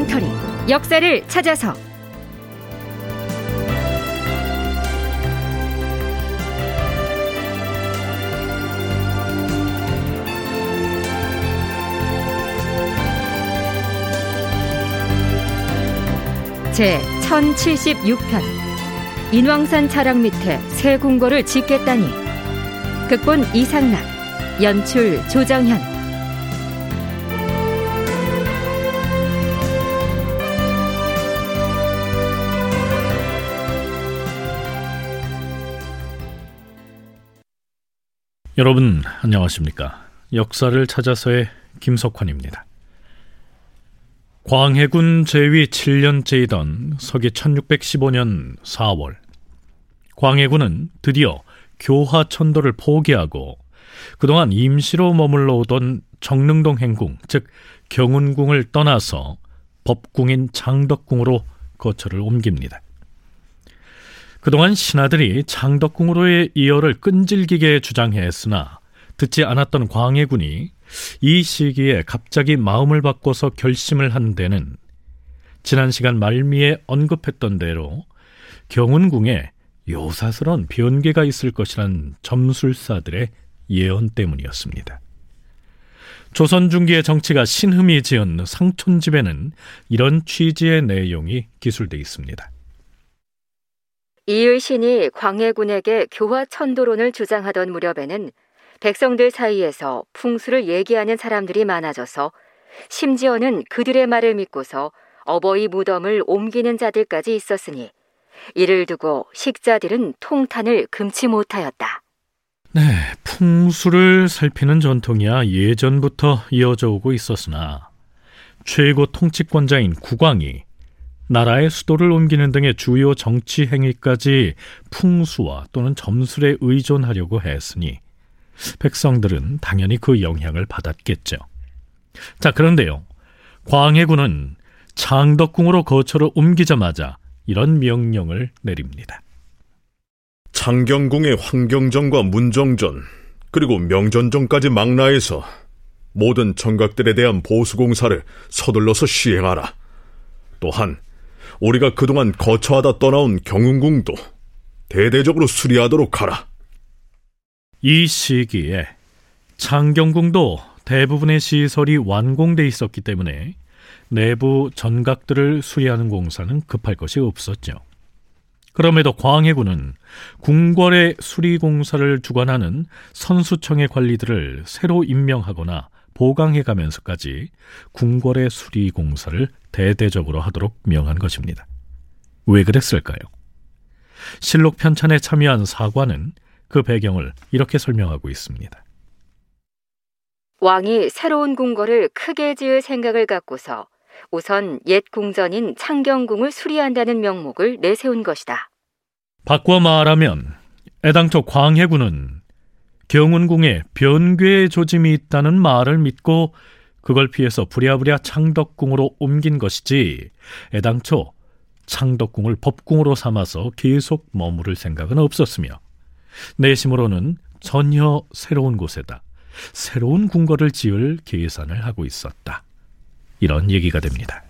다큐멘터리 역사를 찾아서. 제 1076편. 인왕산 자락 밑에 새 궁궐을 짓겠다니. 극본 이상락 연출 조정현 여러분 안녕하십니까? 역사를 찾아서의 김석환입니다. 광해군 제위 7년째이던 서기 1615년 4월 광해군은 드디어 교화천도를 포기하고 그동안 임시로 머물러 오던 정릉동 행궁, 즉 경운궁을 떠나서 법궁인 장덕궁으로 거처를 옮깁니다. 그동안 신하들이 장덕궁으로의 이어를 끈질기게 주장했으나 듣지 않았던 광해군이 이 시기에 갑자기 마음을 바꿔서 결심을 한 데는 지난 시간 말미에 언급했던 대로 경운궁에 요사스런 변개가 있을 것이란 점술사들의 예언 때문이었습니다. 조선 중기의 정치가 신흠이 지은 상촌집에는 이런 취지의 내용이 기술돼 있습니다. 이을신이 광해군에게 교화 천도론을 주장하던 무렵에는 백성들 사이에서 풍수를 얘기하는 사람들이 많아져서 심지어는 그들의 말을 믿고서 어버이 무덤을 옮기는 자들까지 있었으니 이를 두고 식자들은 통탄을 금치 못하였다. 네, 풍수를 살피는 전통이야 예전부터 이어져 오고 있었으나 최고 통치권자인 국왕이 나라의 수도를 옮기는 등의 주요 정치 행위까지 풍수와 또는 점술에 의존하려고 했으니 백성들은 당연히 그 영향을 받았겠죠. 자, 그런데요. 광해군은 창덕궁으로 거처를 옮기자마자 이런 명령을 내립니다. 창경궁의 황경전과 문정전 그리고 명전전까지 망라해서 모든 정각들에 대한 보수공사를 서둘러서 시행하라. 또한 우리가 그동안 거처하다 떠나온 경운궁도 대대적으로 수리하도록 하라. 이 시기에 창경궁도 대부분의 시설이 완공돼 있었기 때문에 내부 전각들을 수리하는 공사는 급할 것이 없었죠. 그럼에도 광해군은 궁궐의 수리 공사를 주관하는 선수청의 관리들을 새로 임명하거나 보강해 가면서까지 궁궐의 수리 공사를 대대적으로 하도록 명한 것입니다. 왜 그랬을까요? 실록 편찬에 참여한 사관은 그 배경을 이렇게 설명하고 있습니다. 왕이 새로운 궁궐을 크게 지을 생각을 갖고서 우선 옛 궁전인 창경궁을 수리한다는 명목을 내세운 것이다. 바꿔 말하면 애당초 광해군은 경운궁에 변괴의 조짐이 있다는 말을 믿고 그걸 피해서 부랴부랴 창덕궁으로 옮긴 것이지 애당초 창덕궁을 법궁으로 삼아서 계속 머무를 생각은 없었으며 내심으로는 전혀 새로운 곳에다 새로운 궁궐을 지을 계산을 하고 있었다. 이런 얘기가 됩니다.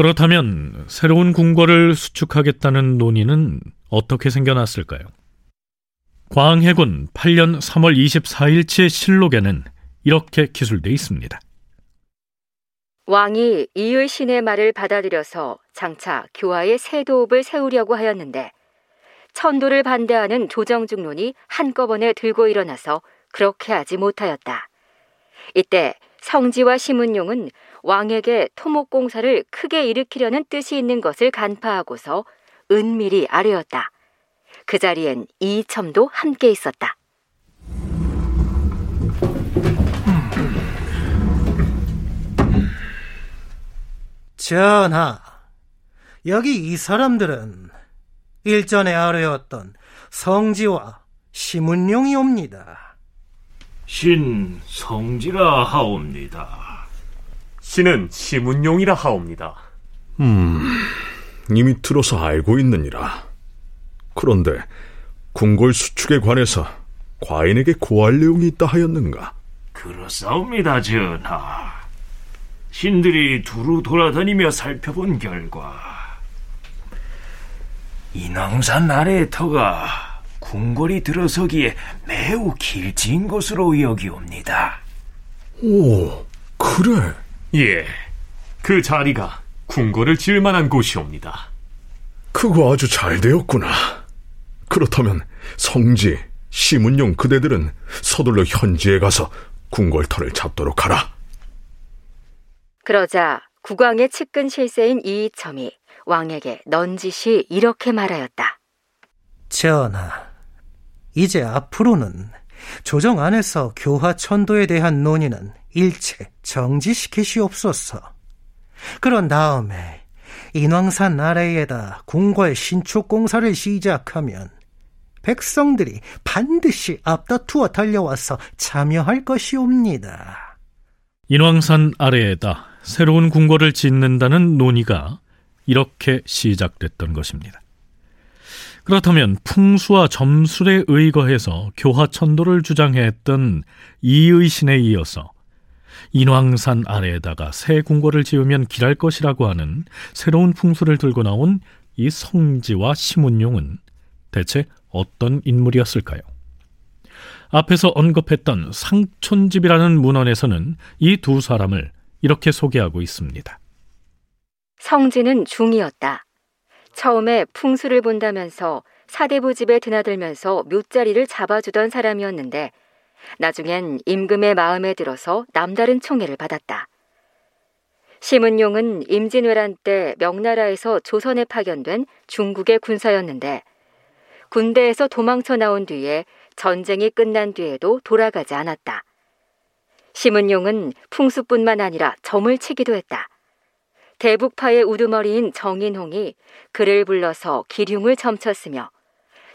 그렇다면 새로운 궁궐을 수축하겠다는 논의는 어떻게 생겨났을까요? 광해군 8년 3월 24일치의 실록에는 이렇게 기술돼 있습니다. 왕이 이을 신의 말을 받아들여서 장차 교화의 세도읍을 세우려고 하였는데 천도를 반대하는 조정중론이 한꺼번에 들고 일어나서 그렇게 하지 못하였다. 이때 성지와 심은용은 왕에게 토목공사를 크게 일으키려는 뜻이 있는 것을 간파하고서 은밀히 아뢰었다. 그 자리엔 이첨도 함께 있었다. 전하, 여기 이 사람들은 일전에 아뢰었던 성지와 심은용이 옵니다. 신 성지라 하옵니다. 신은 심은용이라 하옵니다. 음, 이미 들어서 알고 있느니라. 그런데 궁궐 수축에 관해서 과인에게 고할 내용이 있다 하였는가? 그렇사옵니다, 전하. 신들이 두루 돌아다니며 살펴본 결과 인왕산 아래의 터가 궁궐이 들어서기에 매우 길진 것으로 여기옵니다. 오, 그래. 예, 그 자리가 궁궐을 지을 만한 곳이옵니다. 그거 아주 잘 되었구나. 그렇다면 성지, 시문용 그대들은 서둘러 현지에 가서 궁궐터를 잡도록 하라. 그러자 국왕의 측근 실세인 이이첨이 왕에게 넌지시 이렇게 말하였다. 전하, 이제 앞으로는 조정 안에서 교화 천도에 대한 논의는 일체 정지시키시옵소서. 그런 다음에 인왕산 아래에다 궁궐 신축 공사를 시작하면 백성들이 반드시 앞다투어 달려와서 참여할 것이옵니다. 인왕산 아래에다 새로운 궁궐을 짓는다는 논의가 이렇게 시작됐던 것입니다. 그렇다면 풍수와 점술에 의거해서 교화천도를 주장했던 이의신에 이어서 인왕산 아래에다가 새 궁궐을 지으면 길할 것이라고 하는 새로운 풍수를 들고 나온 이 성지와 심운용은 대체 어떤 인물이었을까요? 앞에서 언급했던 상촌집이라는 문헌에서는 이 두 사람을 이렇게 소개하고 있습니다. 성지는 중이었다. 처음에 풍수를 본다면서 사대부 집에 드나들면서 묘자리를 잡아주던 사람이었는데 나중엔 임금의 마음에 들어서 남다른 총애를 받았다. 심은용은 임진왜란 때 명나라에서 조선에 파견된 중국의 군사였는데 군대에서 도망쳐 나온 뒤에 전쟁이 끝난 뒤에도 돌아가지 않았다. 심은용은 풍수뿐만 아니라 점을 치기도 했다. 대북파의 우두머리인 정인홍이 그를 불러서 기륭을 점쳤으며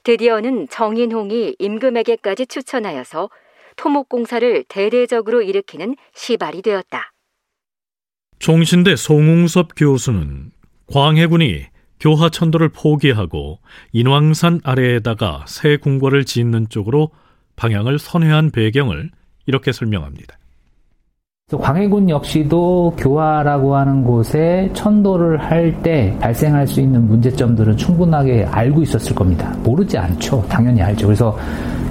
드디어는 정인홍이 임금에게까지 추천하여서 토목공사를 대대적으로 일으키는 시발이 되었다. 종신대 송웅섭 교수는 광해군이 교하천도를 포기하고 인왕산 아래에다가 새 궁궐을 짓는 쪽으로 방향을 선회한 배경을 이렇게 설명합니다. 광해군 역시도 교화라고 하는 곳에 천도를 할 때 발생할 수 있는 문제점들은 충분하게 알고 있었을 겁니다. 모르지 않죠. 당연히 알죠. 그래서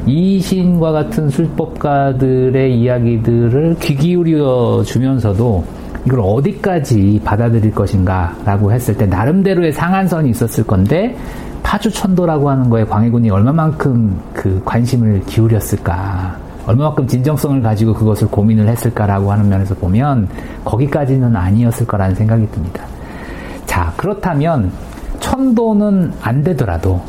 이신과 같은 술법가들의 이야기들을 귀 기울여 주면서도 이걸 어디까지 받아들일 것인가라고 했을 때 나름대로의 상한선이 있었을 건데 파주 천도라고 하는 거에 광해군이 얼마만큼 그 관심을 기울였을까 얼마만큼 진정성을 가지고 그것을 고민을 했을까라고 하는 면에서 보면 거기까지는 아니었을 거라는 생각이 듭니다. 자, 그렇다면 천도는 안 되더라도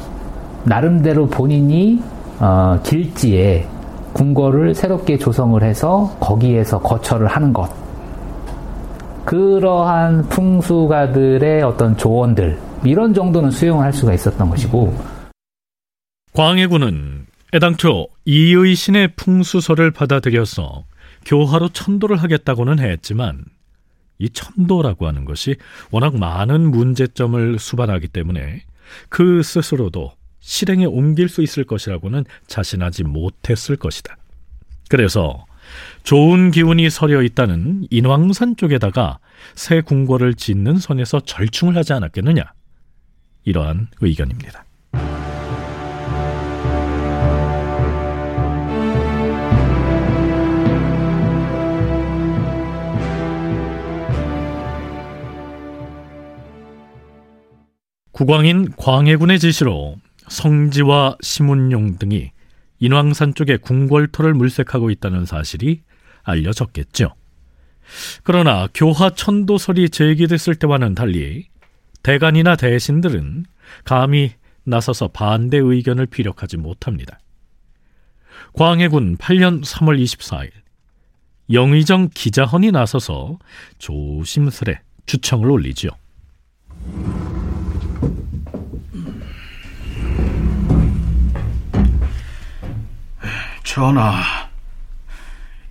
나름대로 본인이 어, 길지에 궁궐을 새롭게 조성을 해서 거기에서 거처를 하는 것. 그러한 풍수가들의 어떤 조언들, 이런 정도는 수용할 수가 있었던 것이고. 광해군은 애당초 이의 신의 풍수설을 받아들여서 교화로 천도를 하겠다고는 했지만 이 천도라고 하는 것이 워낙 많은 문제점을 수반하기 때문에 그 스스로도 실행에 옮길 수 있을 것이라고는 자신하지 못했을 것이다. 그래서 좋은 기운이 서려 있다는 인왕산 쪽에다가 새 궁궐을 짓는 선에서 절충을 하지 않았겠느냐. 이러한 의견입니다. 국왕인 광해군의 지시로 성지와 심운용 등이 인왕산 쪽에 궁궐터를 물색하고 있다는 사실이 알려졌겠죠. 그러나 교화 천도설이 제기됐을 때와는 달리 대간이나 대신들은 감히 나서서 반대 의견을 피력하지 못합니다. 광해군 8년 3월 24일 영의정 기자헌이 나서서 조심스레 주청을 올리죠. 전하,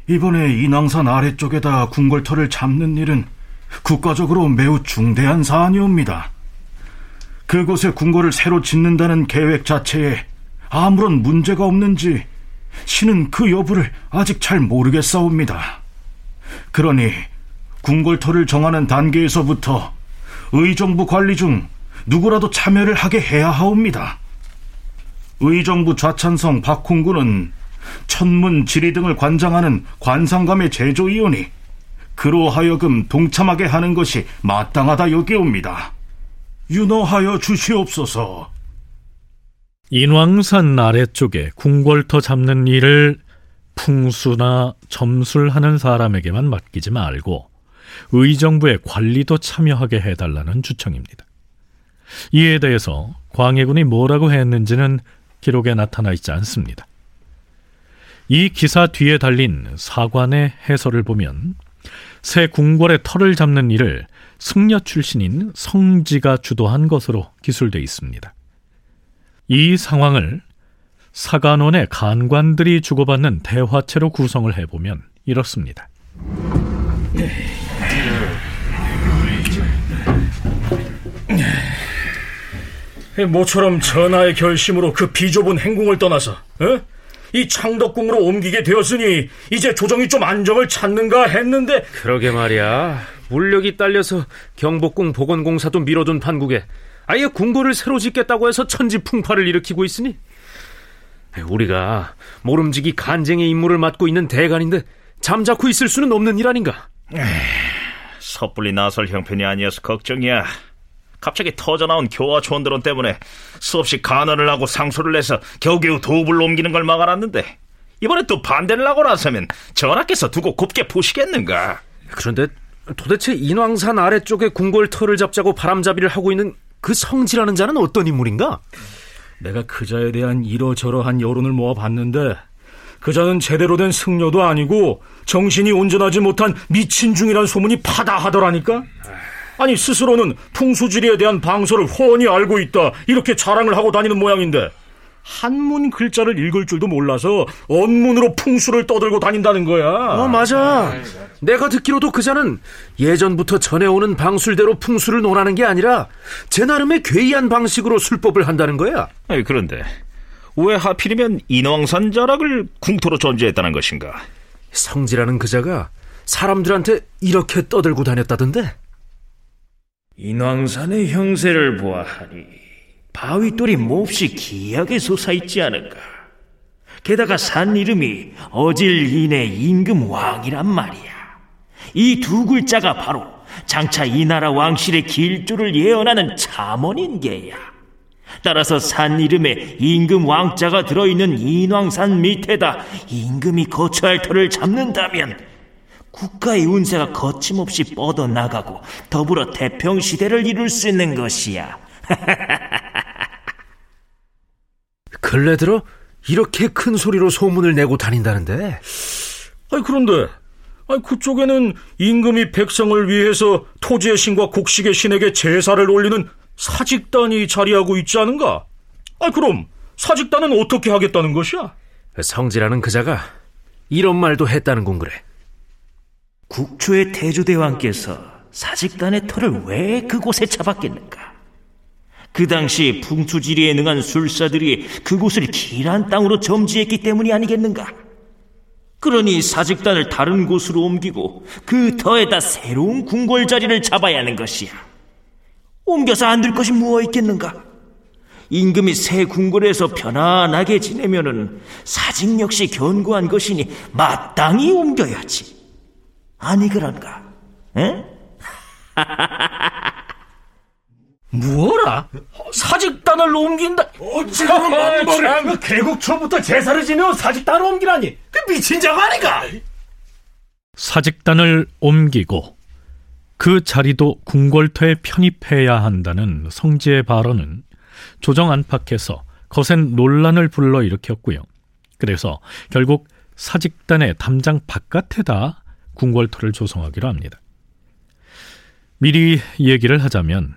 이번에 인왕산 아래쪽에다 궁궐터를 잡는 일은 국가적으로 매우 중대한 사안이옵니다. 그곳에 궁궐을 새로 짓는다는 계획 자체에 아무런 문제가 없는지 신은 그 여부를 아직 잘 모르겠사옵니다. 그러니 궁궐터를 정하는 단계에서부터 의정부 관리 중 누구라도 참여를 하게 해야 하옵니다. 의정부 좌찬성 박홍구는 천문 지리 등을 관장하는 관상감의 제조이오니 그로 하여금 동참하게 하는 것이 마땅하다 여기옵니다. 윤허하여 주시옵소서. 인왕산 아래쪽에 궁궐터 잡는 일을 풍수나 점술하는 사람에게만 맡기지 말고 의정부의 관리도 참여하게 해달라는 주청입니다. 이에 대해서 광해군이 뭐라고 했는지는 기록에 나타나 있지 않습니다. 이 기사 뒤에 달린 사관의 해설을 보면 새 궁궐의 털을 잡는 일을 승려 출신인 성지가 주도한 것으로 기술돼 있습니다. 이 상황을 사관원의 간관들이 주고받는 대화체로 구성을 해보면 이렇습니다. 모처럼 전하의 결심으로 그 비좁은 행궁을 떠나서 어? 이 창덕궁으로 옮기게 되었으니 이제 조정이 좀 안정을 찾는가 했는데 그러게 말이야. 물력이 딸려서 경복궁 보건공사도 밀어둔 판국에 아예 궁궐을 새로 짓겠다고 해서 천지 풍파를 일으키고 있으니? 우리가 모름지기 간쟁의 임무를 맡고 있는 대간인데 잠자코 있을 수는 없는 일 아닌가? 에이, 섣불리 나설 형편이 아니어서 걱정이야 갑자기 터져나온 교화 촌드론 때문에 수없이 간언을 하고 상소를 해서 겨우겨우 도읍을 옮기는 걸 막아놨는데 이번에 또 반대를 하고 나서면 전하께서 두고 곱게 보시겠는가 그런데 도대체 인왕산 아래쪽에 궁궐터를 잡자고 바람잡이를 하고 있는 그 성지라는 자는 어떤 인물인가? 내가 그 자에 대한 이러저러한 여론을 모아봤는데 그 자는 제대로 된 승려도 아니고 정신이 온전하지 못한 미친 중이란 소문이 파다하더라니까? 아니 스스로는 풍수지리에 대한 방서를 훤히 알고 있다 이렇게 자랑을 하고 다니는 모양인데 한문 글자를 읽을 줄도 몰라서 언문으로 풍수를 떠들고 다닌다는 거야. 어 맞아. 내가 듣기로도 그자는 예전부터 전해오는 방술대로 풍수를 논하는 게 아니라 제 나름의 괴이한 방식으로 술법을 한다는 거야. 아니, 그런데 왜 하필이면 인왕산 자락을 궁토로 존재했다는 것인가? 성지라는 그자가 사람들한테 이렇게 떠들고 다녔다던데. 인왕산의 형세를 보아하니 바위돌이 몹시 기하게 솟아있지 않은가. 게다가 산 이름이 어질인의 임금 왕이란 말이야. 이 두 글자가 바로 장차 이 나라 왕실의 길조를 예언하는 참언인게야. 따라서 산 이름에 임금 왕자가 들어있는 인왕산 밑에다 임금이 거처할 터를 잡는다면 국가의 운세가 거침없이 뻗어나가고 더불어 태평시대를 이룰 수 있는 것이야. 근래 들어 이렇게 큰 소리로 소문을 내고 다닌다는데? 아니, 그런데, 아니, 그쪽에는 임금이 백성을 위해서 토지의 신과 곡식의 신에게 제사를 올리는 사직단이 자리하고 있지 않은가? 아, 그럼 사직단은 어떻게 하겠다는 것이야? 성지라는 그자가 이런 말도 했다는 건 그래. 국초의 태조대왕께서 사직단의 터를 왜 그곳에 잡았겠는가? 그 당시 풍수지리에 능한 술사들이 그곳을 길한 땅으로 점지했기 때문이 아니겠는가? 그러니 사직단을 다른 곳으로 옮기고 그 터에다 새로운 궁궐 자리를 잡아야 하는 것이야. 옮겨서 안 될 것이 무엇 있겠는가? 임금이 새 궁궐에서 편안하게 지내면은 사직 역시 견고한 것이니 마땅히 옮겨야지. 아니 그런가? 에? 뭐라? 사직단을 옮긴다? 어찌그런 개국 초부터 제사를 지내어 사직단을 옮기라니 그 미친 자가 아닌가? 사직단을 옮기고 그 자리도 궁궐터에 편입해야 한다는 성지의 발언은 조정 안팎에서 거센 논란을 불러일으켰고요. 그래서 결국 사직단의 담장 바깥에다 궁궐터를 조성하기로 합니다. 미리 얘기를 하자면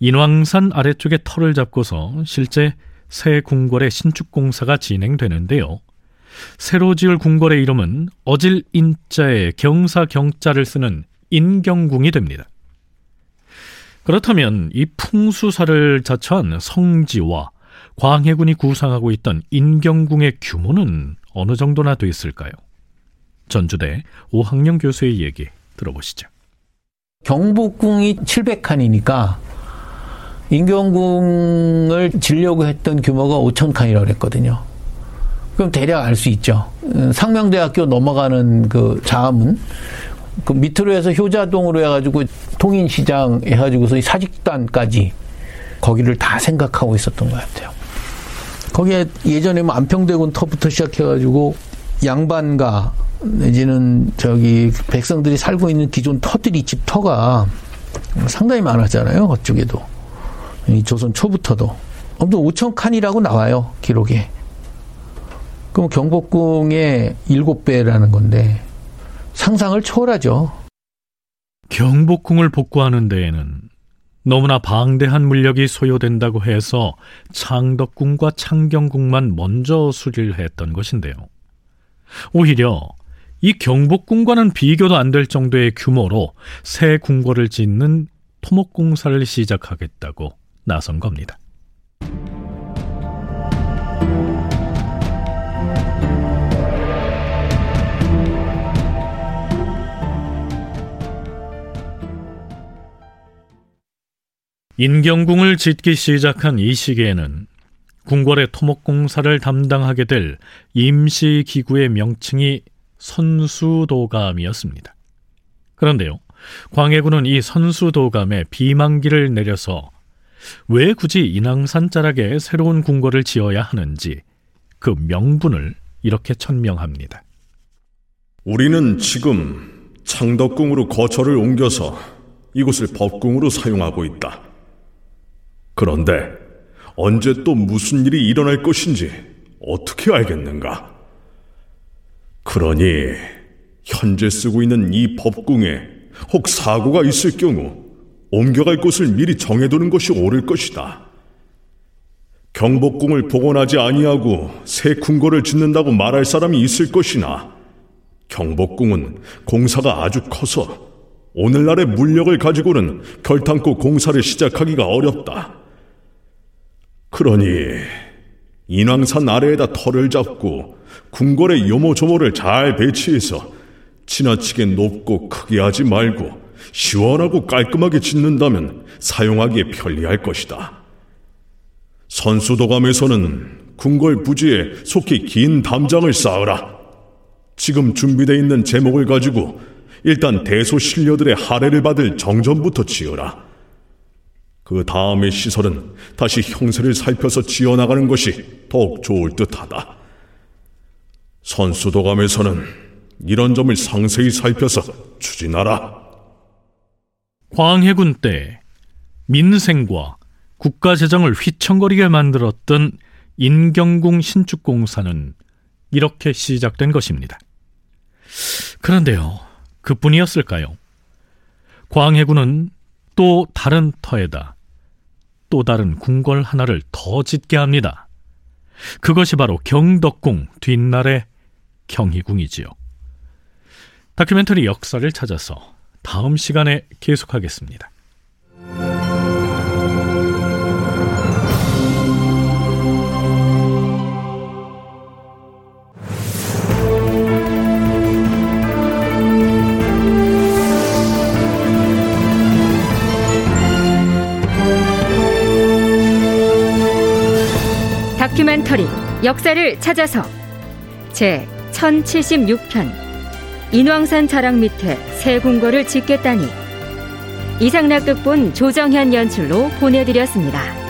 인왕산 아래쪽에 터를 잡고서 실제 새 궁궐의 신축 공사가 진행되는데요. 새로 지을 궁궐의 이름은 어질 인자에 경사 경자를 쓰는 인경궁이 됩니다. 그렇다면 이 풍수사를 자처한 성지와 광해군이 구상하고 있던 인경궁의 규모는 어느 정도나 됐을까요? 전주대 오학령 교수의 얘기 들어보시죠. 경복궁이 700칸이니까 인경궁을 지려고 했던 규모가 5천 칸이라고 그랬거든요. 그럼 대략 알 수 있죠. 상명대학교 넘어가는 그 자암은 그 밑으로 해서 효자동으로 해가지고 통인시장 해가지고서 사직단까지 거기를 다 생각하고 있었던 것 같아요. 거기에 예전에 뭐 안평대군 터부터 시작해가지고 양반가 내지는 저기 백성들이 살고 있는 기존 터들이 집 터가 상당히 많았잖아요. 그쪽에도 이 조선 초부터도 아무튼 5천 칸이라고 나와요 기록에. 그럼 경복궁의 7배라는 건데 상상을 초월하죠. 경복궁을 복구하는 데에는 너무나 방대한 물력이 소요된다고 해서 창덕궁과 창경궁만 먼저 수리를 했던 것인데요. 오히려 이 경복궁과는 비교도 안 될 정도의 규모로 새 궁궐을 짓는 토목공사를 시작하겠다고 나선 겁니다. 인경궁을 짓기 시작한 이 시기에는 궁궐의 토목공사를 담당하게 될 임시기구의 명칭이 선수도감이었습니다. 그런데요, 광해군은 이 선수도감에 비만기를 내려서 왜 굳이 인왕산 자락에 새로운 궁궐을 지어야 하는지 그 명분을 이렇게 천명합니다. 우리는 지금 창덕궁으로 거처를 옮겨서 이곳을 법궁으로 사용하고 있다. 그런데 언제 또 무슨 일이 일어날 것인지 어떻게 알겠는가? 그러니 현재 쓰고 있는 이 법궁에 혹 사고가 있을 경우 옮겨갈 곳을 미리 정해두는 것이 옳을 것이다. 경복궁을 복원하지 아니하고 새 궁궐을 짓는다고 말할 사람이 있을 것이나 경복궁은 공사가 아주 커서 오늘날의 물력을 가지고는 결탄코 공사를 시작하기가 어렵다. 그러니 인왕산 아래에다 터를 잡고 궁궐의 요모조모를 잘 배치해서 지나치게 높고 크게 하지 말고 시원하고 깔끔하게 짓는다면 사용하기에 편리할 것이다. 선수도감에서는 궁궐 부지에 속히 긴 담장을 쌓으라. 지금 준비되어 있는 제목을 가지고 일단 대소신료들의 할애를 받을 정전부터 지어라. 그 다음의 시설은 다시 형세를 살펴서 지어나가는 것이 더욱 좋을 듯하다. 선수도감에서는 이런 점을 상세히 살펴서 추진하라. 광해군 때 민생과 국가 재정을 휘청거리게 만들었던 인경궁 신축공사는 이렇게 시작된 것입니다. 그런데요, 그뿐이었을까요? 광해군은 또 다른 터에다 또 다른 궁궐 하나를 더 짓게 합니다. 그것이 바로 경덕궁 뒷날의 경희궁이지요. 다큐멘터리 역사를 찾아서 다음 시간에 계속하겠습니다. 다큐멘터리 역사를 찾아서 제 1076편 인왕산 자락 밑에 새 궁궐을 짓겠다니 이상락 극본 조정현 연출로 보내드렸습니다.